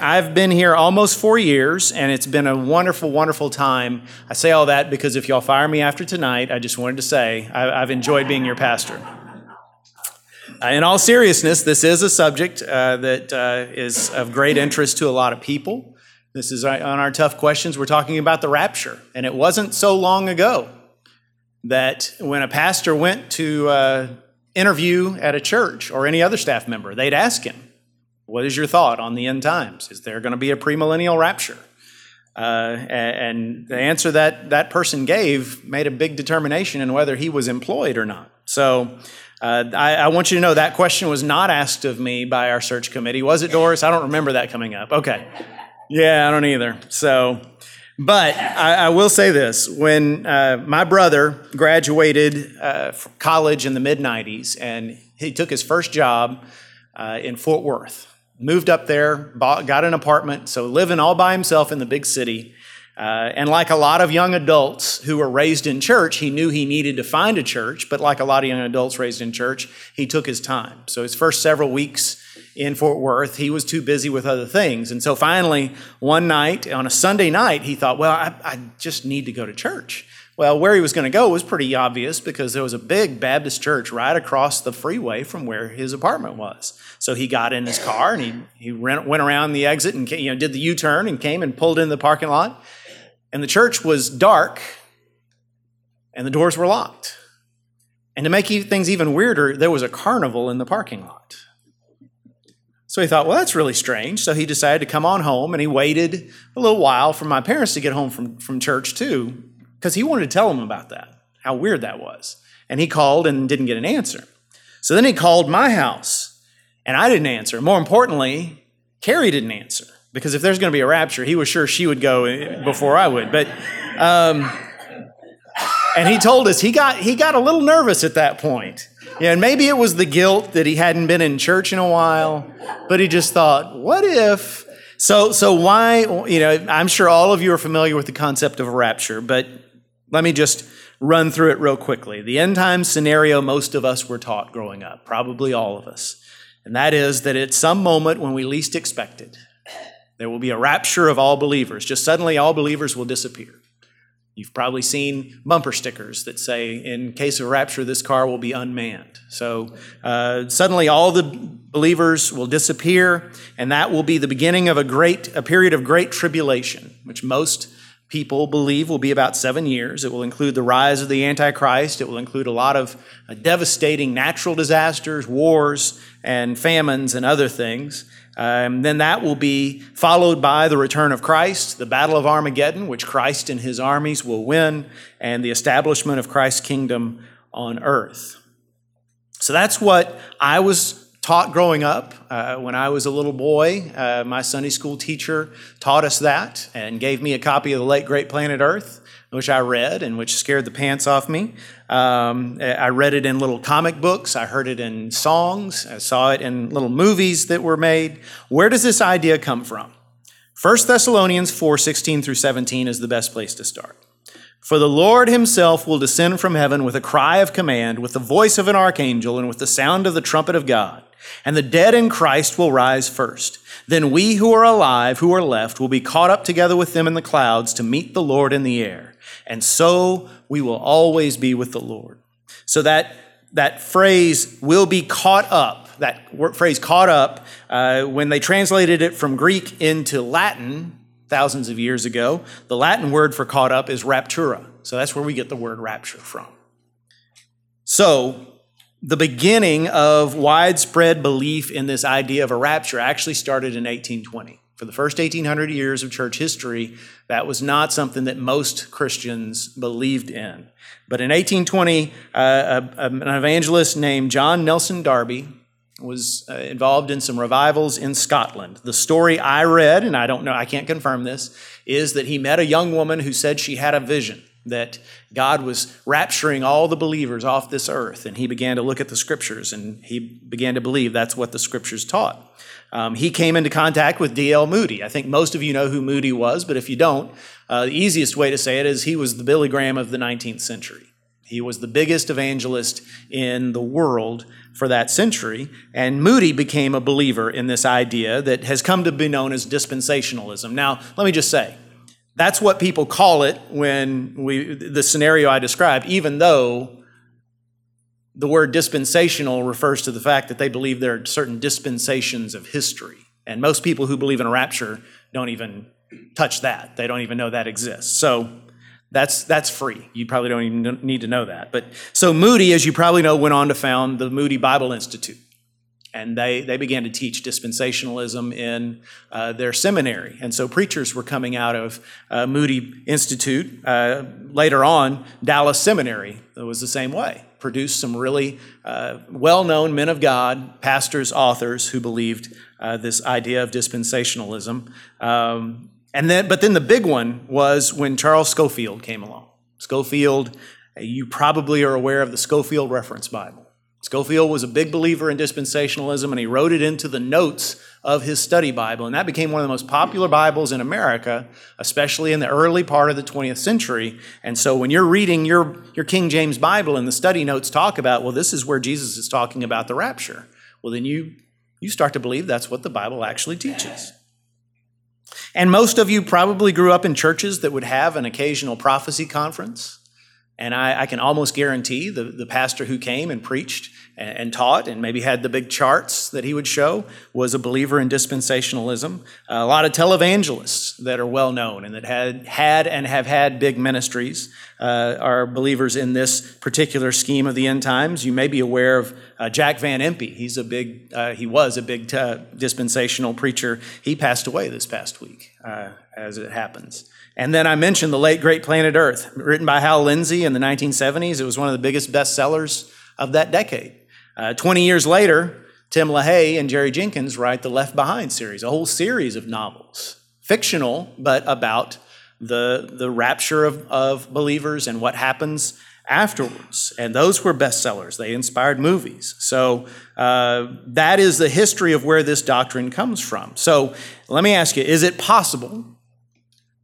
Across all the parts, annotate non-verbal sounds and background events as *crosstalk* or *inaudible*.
I've been here almost four years, and it's been a wonderful, wonderful time. I say all that because if y'all fire me after tonight, I just wanted to say I, have enjoyed being your pastor. Uh, in all seriousness, this is a subject uh, that uh, is of great interest to a lot of people. This is on our tough questions. We're talking about the rapture, and it wasn't so long ago that when a pastor went to uh, interview at a church or any other staff member, they'd ask him, what is your thought on the end times? Is there going to be a premillennial rapture? Uh, and the answer that that person gave made a big determination in whether he was employed or not. So uh, I, I, want you to know that question was not asked of me by our search committee. Was it, Doris? I don't remember that coming up. Okay. Yeah, I don't either. So, but I, I will say this when uh, my brother graduated uh, college in the mid 90s and he took his first job uh, in Fort Worth moved up there, bought, got an apartment, so living all by himself in the big city. Uh, and like a lot of young adults who were raised in church, he knew he needed to find a church, but like a lot of young adults raised in church, he took his time. So his first several weeks in Fort Worth, he was too busy with other things. And so finally, one night, on a Sunday night, he thought, well, I, I just need to go to church. Well, where he was going to go was pretty obvious because there was a big Baptist church right across the freeway from where his apartment was. So he got in his car and he, he went around the exit and you know, did the U turn and came and pulled in the parking lot. And the church was dark and the doors were locked. And to make things even weirder, there was a carnival in the parking lot. So he thought, well, that's really strange. So he decided to come on home and he waited a little while for my parents to get home from, from church too because he wanted to tell him about that, how weird that was. And he called and didn't get an answer. So then he called my house, and I didn't answer. More importantly, Carrie didn't answer because if there's going to be a rapture, he was sure she would go before I would. But, um, and he told us he got he got a little nervous at that point. Yeah, and maybe it was the guilt that he hadn't been in church in a while, but he just thought, what if? So, so why? You know, I'm sure all of you are familiar with the concept of a rapture, but let me just run through it real quickly. The end time scenario most of us were taught growing up, probably all of us, and that is that at some moment when we least expect it, there will be a rapture of all believers. Just suddenly, all believers will disappear. You've probably seen bumper stickers that say, in case of rapture, this car will be unmanned. So uh, suddenly all the believers will disappear, and that will be the beginning of a great, a period of great tribulation, which most people believe will be about seven years. It will include the rise of the Antichrist. It will include a lot of uh, devastating natural disasters, wars, and famines, and other things. Um, then that will be followed by the return of Christ, the Battle of Armageddon, which Christ and his armies will win, and the establishment of Christ's kingdom on earth. So that's what I was taught growing up. Uh, when I was a little boy, uh, my Sunday school teacher taught us that and gave me a copy of the late great Planet Earth, which I read and which scared the pants off me. Um, I read it in little comic books. I heard it in songs. I saw it in little movies that were made. Where does this idea come from? 1 Thessalonians 4 16 through 17 is the best place to start. For the Lord himself will descend from heaven with a cry of command, with the voice of an archangel, and with the sound of the trumpet of God and the dead in Christ will rise first. Then we who are alive, who are left, will be caught up together with them in the clouds to meet the Lord in the air. And so we will always be with the Lord. So that, that phrase will be caught up, that phrase caught up, uh, when they translated it from Greek into Latin thousands of years ago, the Latin word for caught up is raptura. So that's where we get the word rapture from. So the beginning of widespread belief in this idea of a rapture actually started in 1820. For the first 1800 years of church history, that was not something that most Christians believed in. But in 1820, uh, an evangelist named John Nelson Darby was uh, involved in some revivals in Scotland. The story I read, and I don't know, I can't confirm this, is that he met a young woman who said she had a vision that God was rapturing all the believers off this earth. And he began to look at the scriptures and he began to believe that's what the scriptures taught. Um, he came into contact with D.L. Moody. I think most of you know who Moody was, but if you don't, uh, the easiest way to say it is he was the Billy Graham of the 19th century. He was the biggest evangelist in the world for that century, and Moody became a believer in this idea that has come to be known as dispensationalism. Now, let me just say, that's what people call it when we the scenario I described, even though the word dispensational refers to the fact that they believe there are certain dispensations of history. And most people who believe in a rapture don't even touch that. They don't even know that exists. So that's, that's free. You probably don't even need to know that. But so Moody, as you probably know, went on to found the Moody Bible Institute. And they, they began to teach dispensationalism in uh, their seminary. And so preachers were coming out of uh, Moody Institute. Uh, later on, Dallas Seminary was the same way, produced some really uh, well known men of God, pastors, authors who believed uh, this idea of dispensationalism. Um, and then, but then the big one was when Charles Scofield came along. Scofield, you probably are aware of the Scofield Reference Bible. Scofield was a big believer in dispensationalism, and he wrote it into the notes of his study Bible. And that became one of the most popular Bibles in America, especially in the early part of the 20th century. And so when you're reading your, your King James Bible and the study notes talk about, well, this is where Jesus is talking about the rapture, well, then you, you start to believe that's what the Bible actually teaches. And most of you probably grew up in churches that would have an occasional prophecy conference. And I, I, can almost guarantee the, the pastor who came and preached and, and, taught and maybe had the big charts that he would show was a believer in dispensationalism. a lot of televangelists that are well known and that had, had and have had big ministries uh, are believers in this particular scheme of the end times. You may be aware of uh, Jack Van Impe. He's a big, uh, he was a big uh, dispensational preacher. He passed away this past week, uh, as it happens. And then I mentioned The Late Great Planet Earth, written by Hal Lindsey in the 1970s. It was one of the biggest bestsellers of that decade. Uh, 20 years later, Tim LaHaye and Jerry Jenkins write the Left Behind series, a whole series of novels, fictional, but about the, the rapture of, of believers and what happens afterwards. And those were bestsellers. They inspired movies. So uh, that is the history of where this doctrine comes from. So let me ask you is it possible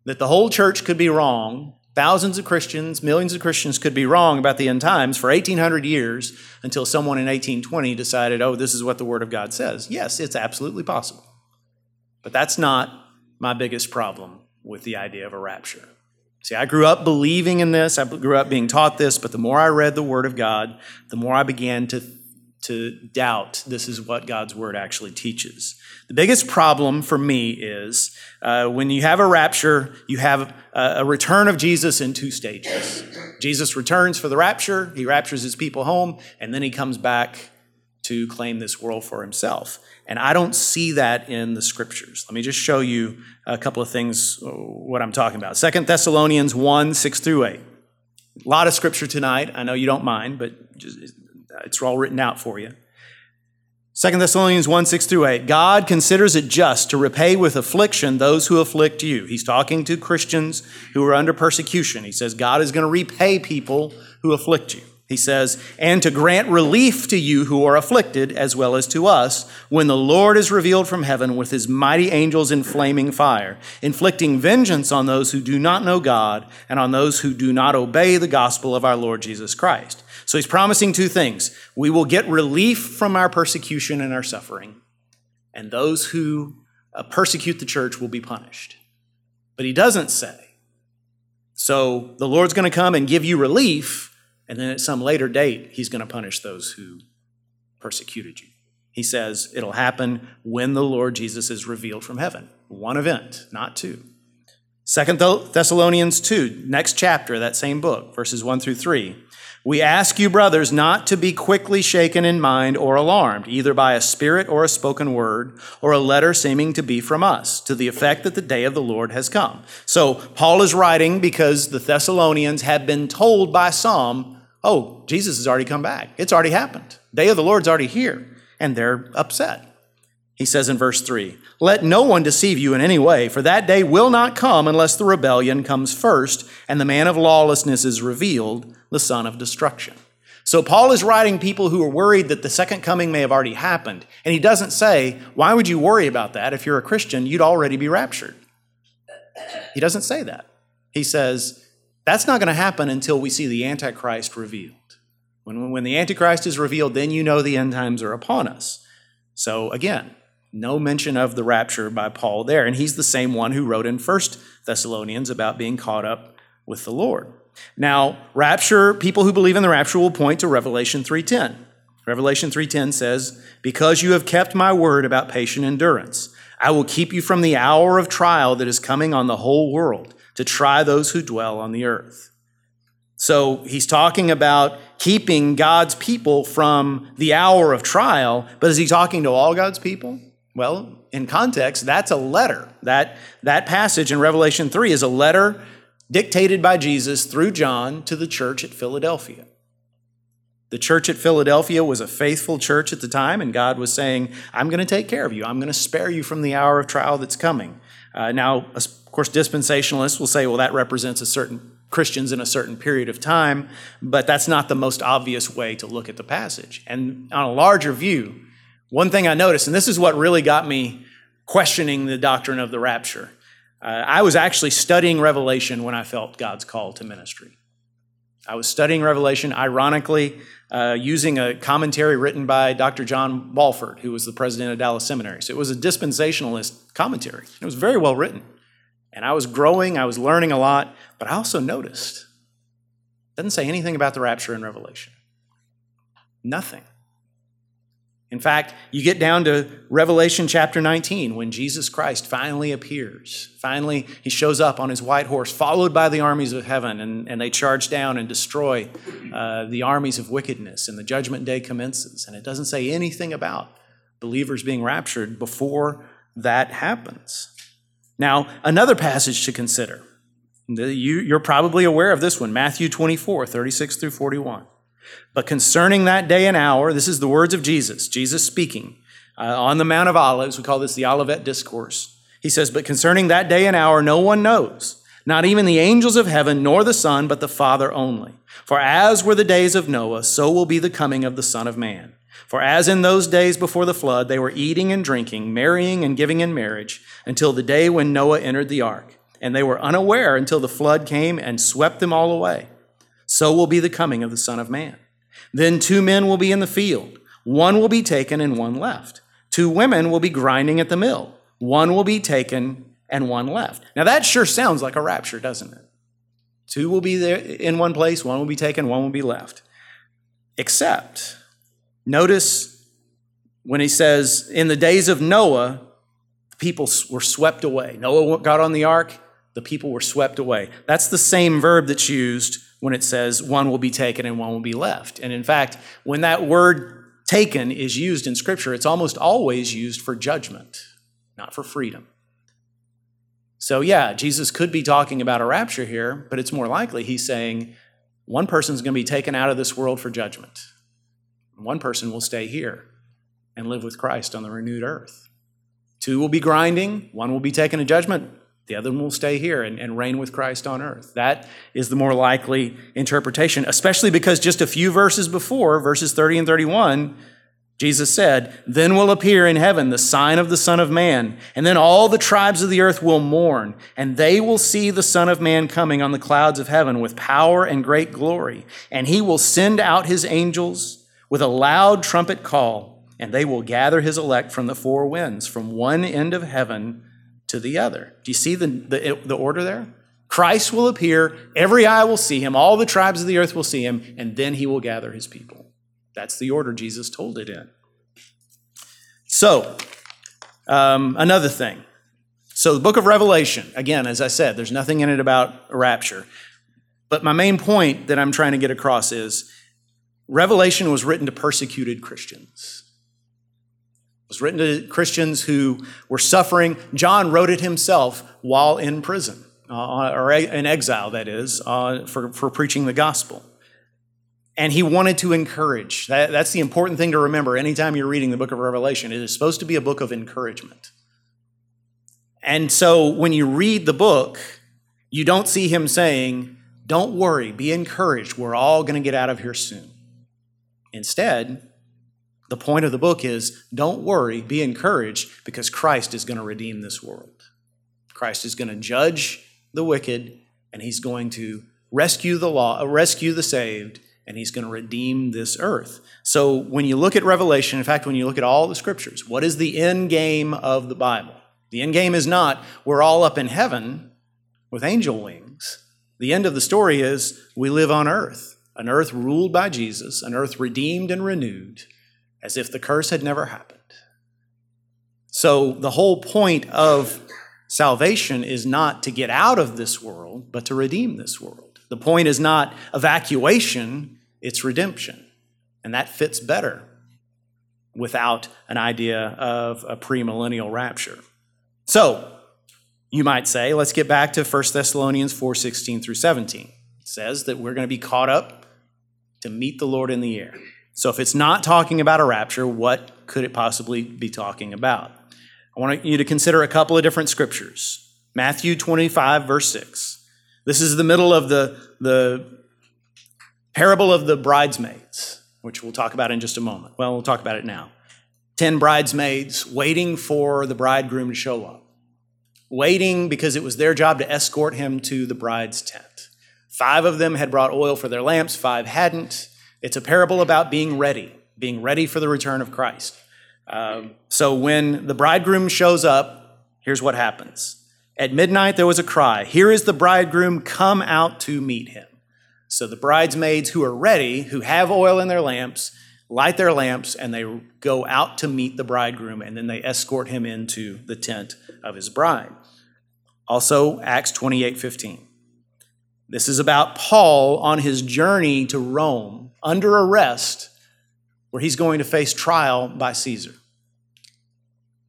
that the whole church could be wrong. Thousands of Christians, millions of Christians could be wrong about the end times for 1800 years until someone in 1820 decided, oh, this is what the Word of God says. Yes, it's absolutely possible. But that's not my biggest problem with the idea of a rapture. See, I grew up believing in this, I grew up being taught this, but the more I read the Word of God, the more I began to to doubt this is what God's word actually teaches. The biggest problem for me is uh, when you have a rapture, you have a, a return of Jesus in two stages. Jesus returns for the rapture, he raptures his people home, and then he comes back to claim this world for himself. And I don't see that in the scriptures. Let me just show you a couple of things, uh, what I'm talking about. Second Thessalonians 1 6 through 8. A lot of scripture tonight. I know you don't mind, but just, it's all written out for you. 2 Thessalonians 1 6 through 8. God considers it just to repay with affliction those who afflict you. He's talking to Christians who are under persecution. He says God is going to repay people who afflict you. He says, and to grant relief to you who are afflicted, as well as to us, when the Lord is revealed from heaven with his mighty angels in flaming fire, inflicting vengeance on those who do not know God and on those who do not obey the gospel of our Lord Jesus Christ. So he's promising two things. We will get relief from our persecution and our suffering, and those who uh, persecute the church will be punished. But he doesn't say, so the Lord's going to come and give you relief, and then at some later date, he's going to punish those who persecuted you. He says it'll happen when the Lord Jesus is revealed from heaven. One event, not two. Second Thessalonians 2, next chapter, that same book, verses 1 through 3. We ask you, brothers, not to be quickly shaken in mind or alarmed, either by a spirit or a spoken word, or a letter seeming to be from us, to the effect that the day of the Lord has come. So, Paul is writing because the Thessalonians have been told by some, oh, Jesus has already come back. It's already happened. Day of the Lord's already here. And they're upset. He says in verse 3 Let no one deceive you in any way, for that day will not come unless the rebellion comes first and the man of lawlessness is revealed the son of destruction. So Paul is writing people who are worried that the second coming may have already happened. And he doesn't say, why would you worry about that? If you're a Christian, you'd already be raptured. He doesn't say that. He says, That's not going to happen until we see the Antichrist revealed. When, when the Antichrist is revealed, then you know the end times are upon us. So again, no mention of the rapture by Paul there. And he's the same one who wrote in First Thessalonians about being caught up with the Lord. Now, rapture, people who believe in the rapture will point to Revelation 3:10. Revelation 3:10 says, "Because you have kept my word about patient endurance, I will keep you from the hour of trial that is coming on the whole world to try those who dwell on the earth." So, he's talking about keeping God's people from the hour of trial, but is he talking to all God's people? Well, in context, that's a letter. That, that passage in Revelation 3 is a letter dictated by Jesus through John to the church at Philadelphia. The church at Philadelphia was a faithful church at the time, and God was saying, I'm going to take care of you. I'm going to spare you from the hour of trial that's coming. Uh, now, of course, dispensationalists will say, well, that represents a certain Christians in a certain period of time, but that's not the most obvious way to look at the passage. And on a larger view, one thing I noticed, and this is what really got me questioning the doctrine of the rapture, uh, I was actually studying Revelation when I felt God's call to ministry. I was studying Revelation, ironically, uh, using a commentary written by Dr. John Walvoord, who was the president of Dallas Seminary. So it was a dispensationalist commentary. It was very well written. And I was growing, I was learning a lot, but I also noticed it doesn't say anything about the rapture in Revelation. Nothing. In fact, you get down to Revelation chapter 19 when Jesus Christ finally appears. Finally, he shows up on his white horse, followed by the armies of heaven, and, and they charge down and destroy uh, the armies of wickedness, and the judgment day commences. And it doesn't say anything about believers being raptured before that happens. Now, another passage to consider. You, you're probably aware of this one Matthew 24, 36 through 41. But concerning that day and hour, this is the words of Jesus, Jesus speaking uh, on the Mount of Olives. We call this the Olivet Discourse. He says, But concerning that day and hour, no one knows, not even the angels of heaven, nor the Son, but the Father only. For as were the days of Noah, so will be the coming of the Son of Man. For as in those days before the flood, they were eating and drinking, marrying and giving in marriage, until the day when Noah entered the ark. And they were unaware until the flood came and swept them all away so will be the coming of the Son of Man. Then two men will be in the field, one will be taken and one left. Two women will be grinding at the mill, one will be taken and one left. Now that sure sounds like a rapture, doesn't it? Two will be there in one place, one will be taken, one will be left. Except, notice when he says, in the days of Noah, the people were swept away. Noah got on the ark, the people were swept away. That's the same verb that's used when it says one will be taken and one will be left. And in fact, when that word taken is used in Scripture, it's almost always used for judgment, not for freedom. So, yeah, Jesus could be talking about a rapture here, but it's more likely he's saying one person's going to be taken out of this world for judgment. One person will stay here and live with Christ on the renewed earth. Two will be grinding, one will be taken to judgment, the other one will stay here and, and, reign with Christ on earth. That is the more likely interpretation, especially because just a few verses before, verses 30 and 31, Jesus said, Then will appear in heaven the sign of the Son of Man, and then all the tribes of the earth will mourn, and they will see the Son of Man coming on the clouds of heaven with power and great glory. And he will send out his angels with a loud trumpet call, and they will gather his elect from the four winds, from one end of heaven to the other. Do you see the, the, the order there? Christ will appear, every eye will see him, all the tribes of the earth will see him, and then he will gather his people. That's the order Jesus told it in. So, um, another thing. So, the book of Revelation, again, as I said, there's nothing in it about a rapture. But my main point that I'm trying to get across is Revelation was written to persecuted Christians. Was written to Christians who were suffering. John wrote it himself while in prison, uh, or in exile, that is, uh, for, for preaching the gospel. And he wanted to encourage. That, that's the important thing to remember anytime you're reading the book of Revelation. It is supposed to be a book of encouragement. And so when you read the book, you don't see him saying, Don't worry, be encouraged. We're all going to get out of here soon. Instead, the point of the book is don't worry, be encouraged, because Christ is going to redeem this world. Christ is going to judge the wicked, and he's going to rescue the law, uh, rescue the saved, and he's going to redeem this earth. So when you look at Revelation, in fact, when you look at all the scriptures, what is the end game of the Bible? The end game is not we're all up in heaven with angel wings. The end of the story is we live on earth, an earth ruled by Jesus, an earth redeemed and renewed, as if the curse had never happened. So the whole point of salvation is not to get out of this world, but to redeem this world. The point is not evacuation, it's redemption. And that fits better without an idea of a premillennial rapture. So, you might say, let's get back to 1 Thessalonians 4:16 through 17. It says that we're going to be caught up to meet the Lord in the air. So if it's not talking about a rapture, what could it possibly be talking about? I want you to consider a couple of different scriptures. Matthew 25, verse 6. This is the middle of the, the parable of the bridesmaids, which we'll talk about in just a moment. Well, we'll talk about it now. Ten bridesmaids waiting for the bridegroom to show up, waiting because it was their job to escort him to the bride's tent. Five of them had brought oil for their lamps, five hadn't. It's a parable about being ready, being ready for the return of Christ. Um, so when the bridegroom shows up, here's what happens. At midnight, there was a cry Here is the bridegroom, come out to meet him. So the bridesmaids who are ready, who have oil in their lamps, light their lamps, and they go out to meet the bridegroom, and then they escort him into the tent of his bride. Also, Acts 28 15. This is about Paul on his journey to Rome under arrest where he's going to face trial by Caesar.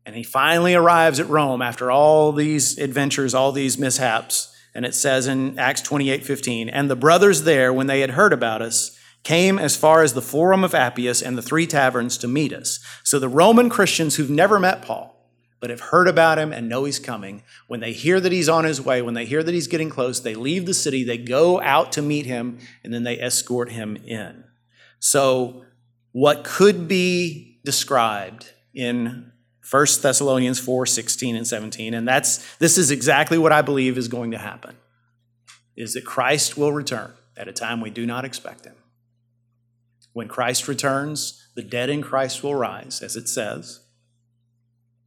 And he finally arrives at Rome after all these adventures, all these mishaps. And it says in Acts 28 15, and the brothers there, when they had heard about us, came as far as the Forum of Appius and the three taverns to meet us. So the Roman Christians who've never met Paul, but have heard about him and know he's coming, when they hear that he's on his way, when they hear that he's getting close, they leave the city, they go out to meet him, and then they escort him in. So what could be described in 1 Thessalonians 4 16 and 17. And that's this is exactly what I believe is going to happen is that Christ will return at a time we do not expect him. When Christ returns, the dead in Christ will rise, as it says.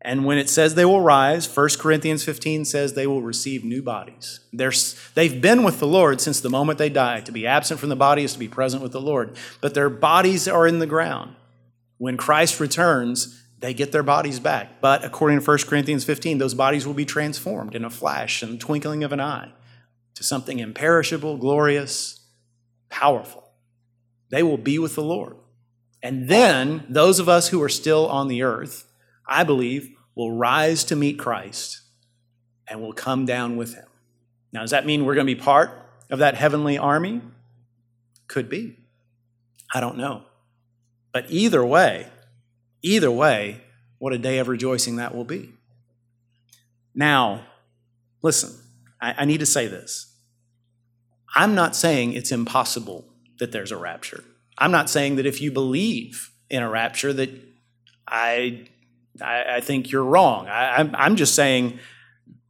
And when it says they will rise, 1 Corinthians 15 says they will receive new bodies. They're, they've been with the Lord since the moment they died. To be absent from the body is to be present with the Lord. But their bodies are in the ground. When Christ returns, they get their bodies back. But according to 1 Corinthians 15, those bodies will be transformed in a flash and twinkling of an eye to something imperishable, glorious, powerful. They will be with the Lord. And then those of us who are still on the earth, I believe, will rise to meet Christ and will come down with him. Now, does that mean we're going to be part of that heavenly army? Could be. I don't know. But either way, either way, what a day of rejoicing that will be. Now, listen, I, I need to say this. I'm not saying it's impossible that there's a rapture. I'm not saying that if you believe in a rapture that I I, I think you're wrong. I, I'm, I'm just saying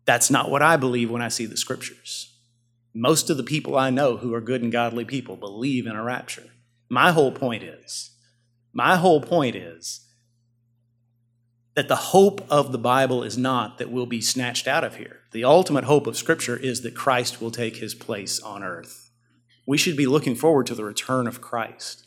that's not what I believe when I see the scriptures. Most of the people I know who are good and godly people believe in a rapture. My whole point is, my whole point is that the hope of the Bible is not that we'll be snatched out of here. The ultimate hope of Scripture is that Christ will take his place on earth. We should be looking forward to the return of Christ.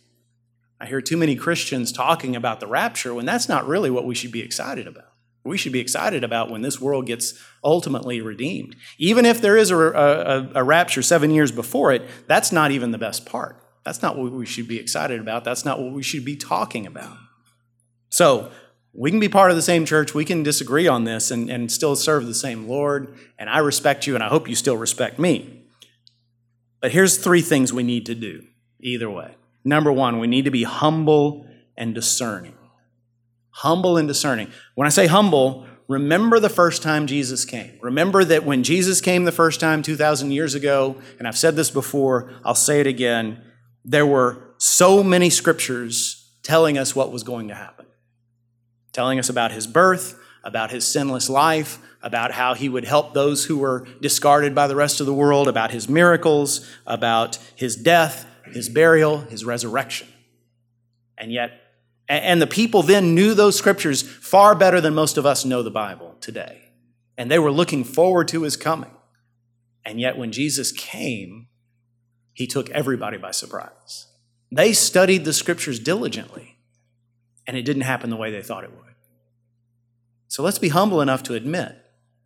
I hear too many Christians talking about the rapture when that's not really what we should be excited about. We should be excited about when this world gets ultimately redeemed. Even if there is a, a, a, rapture seven years before it, that's not even the best part. That's not what we should be excited about. That's not what we should be talking about. So, we can be part of the same church. We can disagree on this and, and still serve the same Lord. And I respect you, and I hope you still respect me. But here's three things we need to do either way. Number one, we need to be humble and discerning. Humble and discerning. When I say humble, remember the first time Jesus came. Remember that when Jesus came the first time 2,000 years ago, and I've said this before, I'll say it again, there were so many scriptures telling us what was going to happen, telling us about his birth, about his sinless life, about how he would help those who were discarded by the rest of the world, about his miracles, about his death, his burial, his resurrection. And yet, and the people then knew those scriptures far better than most of us know the Bible today. And they were looking forward to his coming. And yet, when Jesus came, he took everybody by surprise. They studied the scriptures diligently, and it didn't happen the way they thought it would. So let's be humble enough to admit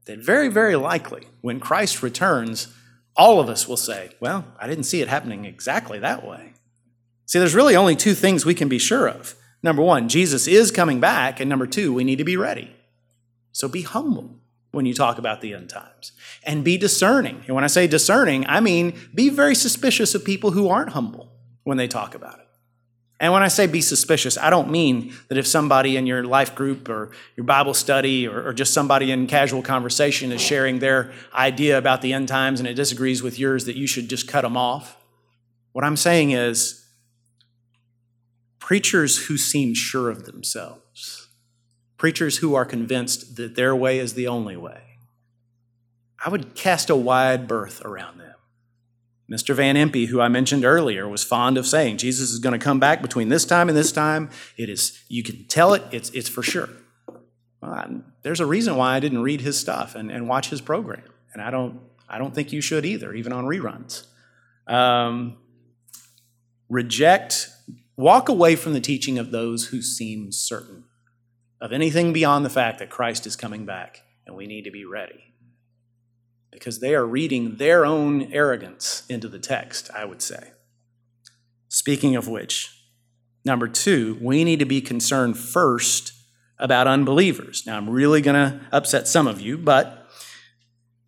that very, very likely when Christ returns, all of us will say, Well, I didn't see it happening exactly that way. See, there's really only two things we can be sure of. Number one, Jesus is coming back, and number two, we need to be ready. So be humble when you talk about the end times and be discerning. And when I say discerning, I mean be very suspicious of people who aren't humble when they talk about it. And when I say be suspicious, I don't mean that if somebody in your life group or your Bible study or, or, just somebody in casual conversation is sharing their idea about the end times and it disagrees with yours, that you should just cut them off. What I'm saying is, preachers who seem sure of themselves, preachers who are convinced that their way is the only way, I would cast a wide berth around them. Mr. Van Impe, who I mentioned earlier, was fond of saying Jesus is going to come back between this time and this time. It is, you can tell it, it's, it's for sure. Well, there's a reason why I didn't read his stuff and, and watch his program. And I don't, I don't think you should either, even on reruns. Um, reject, walk away from the teaching of those who seem certain of anything beyond the fact that Christ is coming back and we need to be ready because they are reading their own arrogance into the text, I would say. Speaking of which, number two, we need to be concerned first about unbelievers. Now, I'm really going to upset some of you, but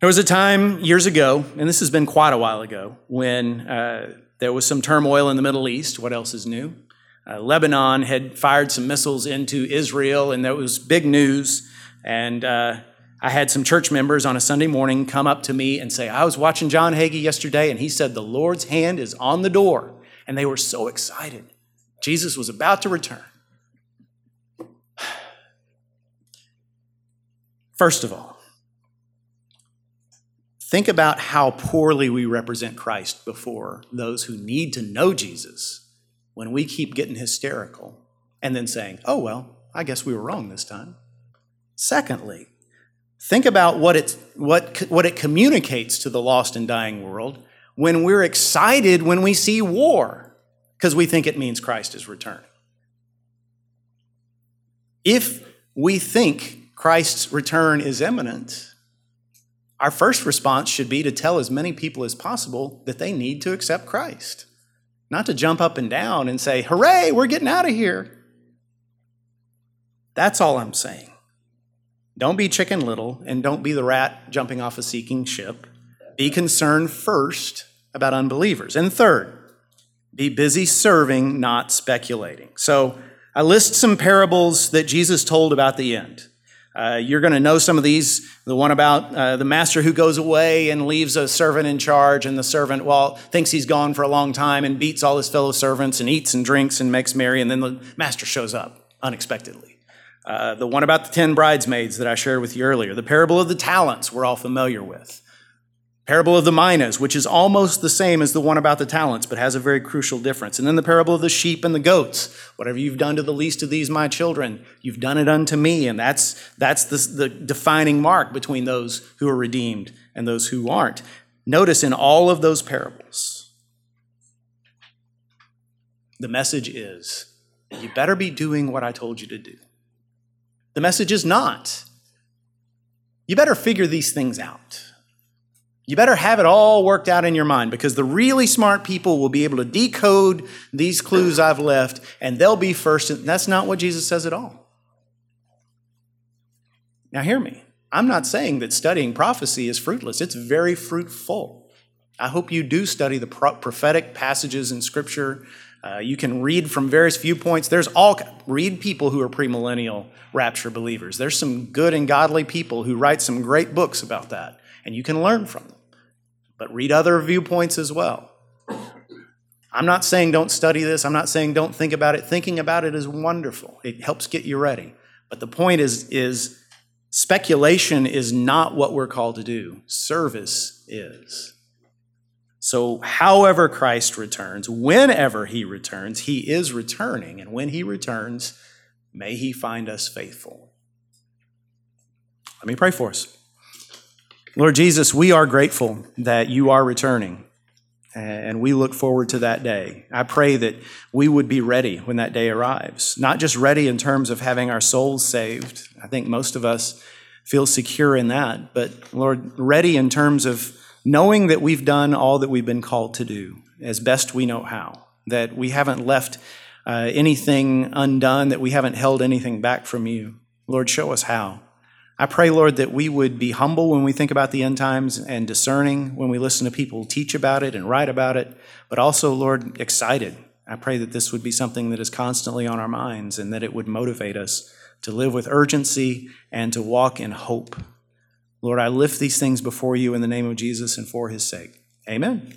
there was a time years ago, and this has been quite a while ago, when uh, there was some turmoil in the Middle East. What else is new? Uh, Lebanon had fired some missiles into Israel, and that was big news. And uh, I had some church members on a Sunday morning come up to me and say, I was watching John Hagee yesterday, and he said, The Lord's hand is on the door. And they were so excited. Jesus was about to return. *sighs* First of all, think about how poorly we represent Christ before those who need to know Jesus when we keep getting hysterical and then saying, Oh, well, I guess we were wrong this time. Secondly, Think about what, it what, what it communicates to the lost and dying world when we're excited when we see war because we think it means Christ is returning. If we think Christ's return is imminent, our first response should be to tell as many people as possible that they need to accept Christ, not to jump up and down and say, Hooray, we're getting out of here. That's all I'm saying. Don't be chicken little and don't be the rat jumping off a sinking ship. Be concerned first about unbelievers. And third, be busy serving, not speculating. So I list some parables that Jesus told about the end. Uh, you're going to know some of these. The one about uh, the master who goes away and leaves a servant in charge, and the servant, well, thinks he's gone for a long time and beats all his fellow servants and eats and drinks and makes merry, and then the master shows up unexpectedly. Uh, the one about the 10 bridesmaids that I shared with you earlier, the parable of the talents we're all familiar with, parable of the minas, which is almost the same as the one about the talents, but has a very crucial difference. And then the parable of the sheep and the goats. Whatever you've done to the least of these, my children, you've done it unto me. And that's, that's the, the defining mark between those who are redeemed and those who aren't. Notice in all of those parables, the message is you better be doing what I told you to do. The message is not. You better figure these things out. You better have it all worked out in your mind because the really smart people will be able to decode these clues I've left and they'll be first. And that's not what Jesus says at all. Now, hear me. I'm not saying that studying prophecy is fruitless, it's very fruitful. I hope you do study the prophetic passages in Scripture uh, you can read from various viewpoints. There's all read people who are premillennial rapture believers. There's some good and godly people who write some great books about that, and you can learn from them. But read other viewpoints as well. I'm not saying don't study this. I'm not saying don't think about it. Thinking about it is wonderful. It helps get you ready. But the point is, is Speculation is not what we're called to do, service is. So, however Christ returns, whenever he returns, he is returning. And when he returns, may he find us faithful. Let me pray for us. Lord Jesus, we are grateful that you are returning, and we look forward to that day. I pray that we would be ready when that day arrives, not just ready in terms of having our souls saved. I think most of us feel secure in that, but Lord, ready in terms of knowing that we've done all that we've been called to do as best we know how, that we haven't left uh, anything undone, that we haven't held anything back from you. Lord, show us how. I pray, Lord, that we would be humble when we think about the end times and discerning when we listen to people teach about it and write about it, but also, Lord, excited. I pray that this would be something that is constantly on our minds and that it would motivate us to live with urgency and to walk in hope. Lord, I lift these things before you in the name of Jesus and for his sake. Amen.